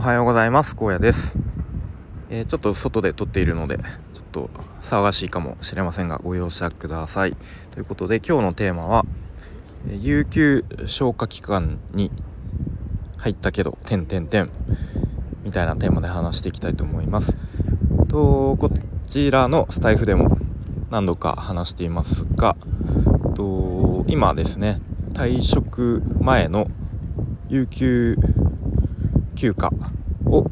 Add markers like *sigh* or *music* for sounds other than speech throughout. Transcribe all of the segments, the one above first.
おはようございます。荒野です、えー、ちょっと外で撮っているのでちょっと騒がしいかもしれませんがご容赦ください。ということで今日のテーマはえ有給消化期間に入ったけど点点点みたいなテーマで話していきたいと思います。とこちらのスタイフでも何度か話していますがと今ですね退職前の有給休暇を、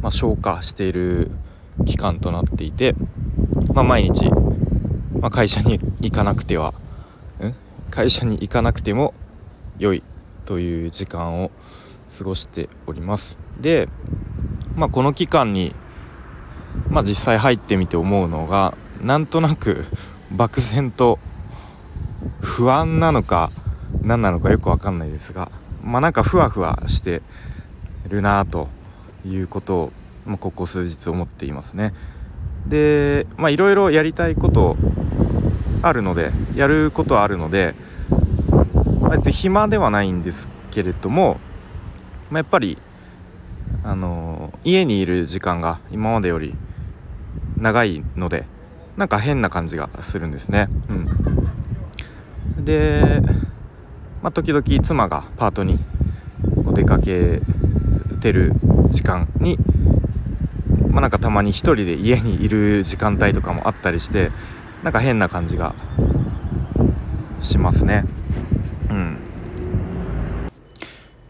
まあ、消化している期間となっていて、まあ、毎日、まあ、会社に行かなくては会社に行かなくても良いという時間を過ごしております。で、まあ、この期間に、まあ、実際入ってみて思うのがなんとなく *laughs* 漠然と不安なのか何なのかよく分かんないですがまあなんかふわふわしてるなということを、まあ、ここ数日思っていますね。でまあいろいろやりたいことあるのでやることあるので、あ、別に暇ではないんですけれども、まあ、やっぱりあの家にいる時間が今までより長いのでなんか変な感じがするんですね。うん、で、まあ、時々妻がパートにお出かけてる時間に、まあ、なんかたまに1人で家にいる時間帯とかもあったりしてなんか変な感じがしますね。うん。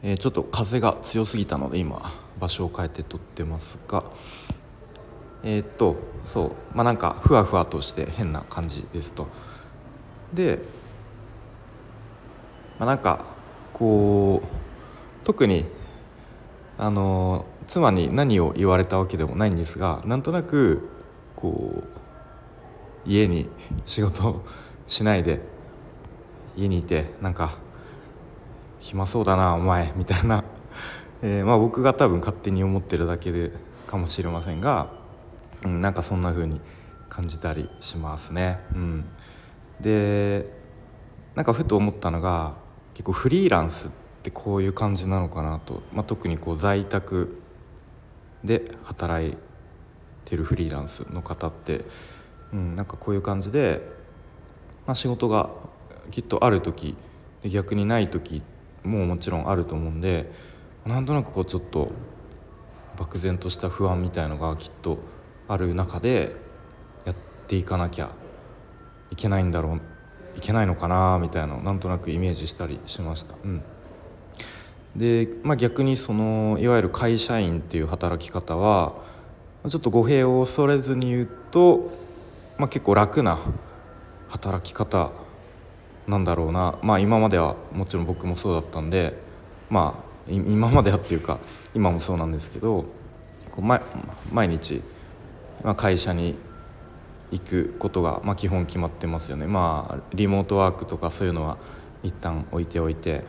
えー、ちょっと風が強すぎたので今場所を変えて撮ってますが。えー、っとそう。まあなんかふわふわとして変な感じですと。でまあなんかこう特にあの妻に何を言われたわけでもないんですがなんとなくこう家に仕事をしないで家にいてなんか暇そうだなお前みたいな、えー、まあ、僕が多分勝手に思ってるだけでかもしれませんが、うん、なんかそんな風に感じたりしますね。うん、でなんかふと思ったのが結構フリーランスってってこういう感じなのかなと、まあ、特にこう在宅で働いてるフリーランスの方って、うん、なんかこういう感じで、まあ、仕事がきっとある時逆にない時ももちろんあると思うんでなんとなくこうちょっと漠然とした不安みたいのがきっとある中でやっていかなきゃいけないんだろういけないのかなみたいななんとなくイメージしたりしました。うんで、まあ、逆にそのいわゆる会社員っていう働き方はちょっと語弊を恐れずに言うと、まあ、結構楽な働き方なんだろうな。まあ今まではもちろん僕もそうだったんでまあ今まではっていうか今もそうなんですけどこう毎毎日、まあ、会社に行くことが、まあ、基本決まってますよね。まあリモートワークとかそういうのは一旦置いておいて、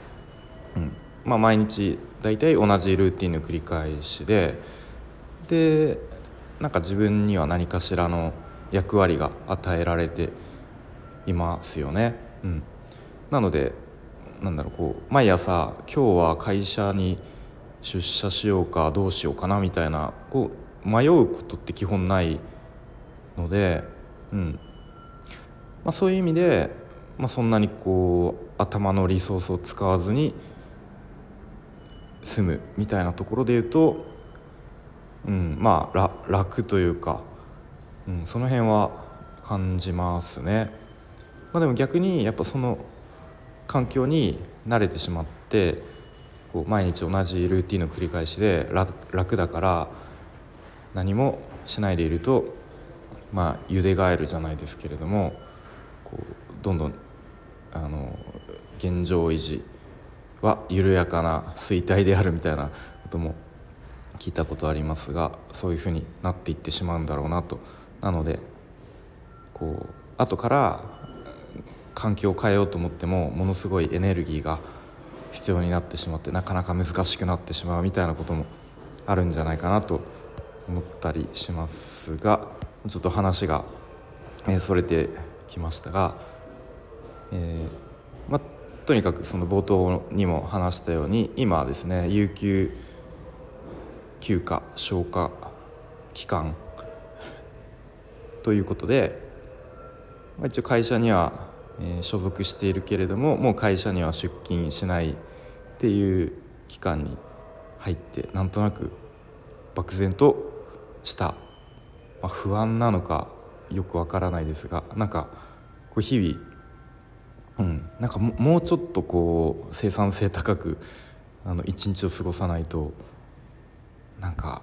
うん、まあ、毎日大体同じルーティンの繰り返しででなんか自分には何かしらの役割が与えられていますよね。うん、なのでなんだろうこう毎朝今日は会社に出社しようかどうしようかなみたいなこう迷うことって基本ないので、うんまあ、そういう意味で、まあ、そんなにこう頭のリソースを使わずに済むみたいなところで言うと、うん、まあ楽というか、うん、その辺は感じますね。まあ、でも逆にやっぱその環境に慣れてしまってこう毎日同じルーティンの繰り返しで楽だから何もしないでいるとまあ茹でガエルじゃないですけれどもこうどんどんあの現状維持は緩やかな衰退であるみたいなことも聞いたことありますがそういうふうになっていってしまうんだろうなと。なのでこう後から環境を変えようと思ってもものすごいエネルギーが必要になってしまってなかなか難しくなってしまうみたいなこともあるんじゃないかなと思ったりしますがちょっと話が、えそれてきましたが、えーまとにかくその冒頭にも話したように今ですね有給休暇消化期間 *laughs* ということで、まあ、一応会社には、えー、所属しているけれどももう会社には出勤しないっていう期間に入ってなんとなく漠然とした、まあ、不安なのかよくわからないですがなんかこう日々、うん、なんかもうちょっとこう生産性高くあの一日を過ごさないとなんか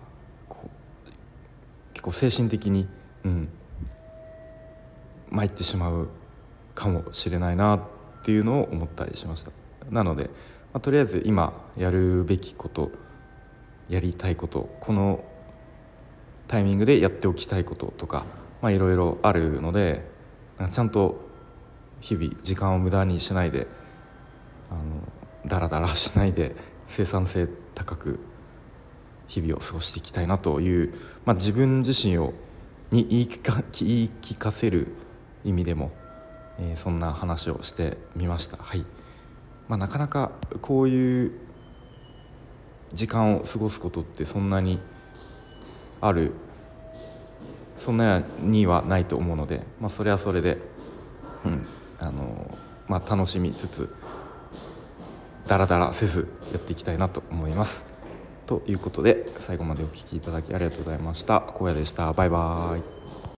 こう結構精神的に、うん、参ってしまうかもしれないなっていうのを思ったりしました。なので、まあ、とりあえず今やるべきことやりたいことこのタイミングでやっておきたいこととかいろいろあるのでちゃんと日々時間を無駄にしないであのダラダラしないで *laughs* 生産性高く日々を過ごしていきたいなという、まあ、自分自身をに言い聞か *laughs* 言い聞かせる意味でも、えー、そんな話をしてみました。はいまあ、なかなかこういう時間を過ごすことってそんなにあるそんなにはないと思うので、まあ、それはそれで、うんあのまあ、楽しみつつダラダラせずやっていきたいなと思います。ということで最後までお聴きいただきありがとうございました。荒野でした。バイバーイ。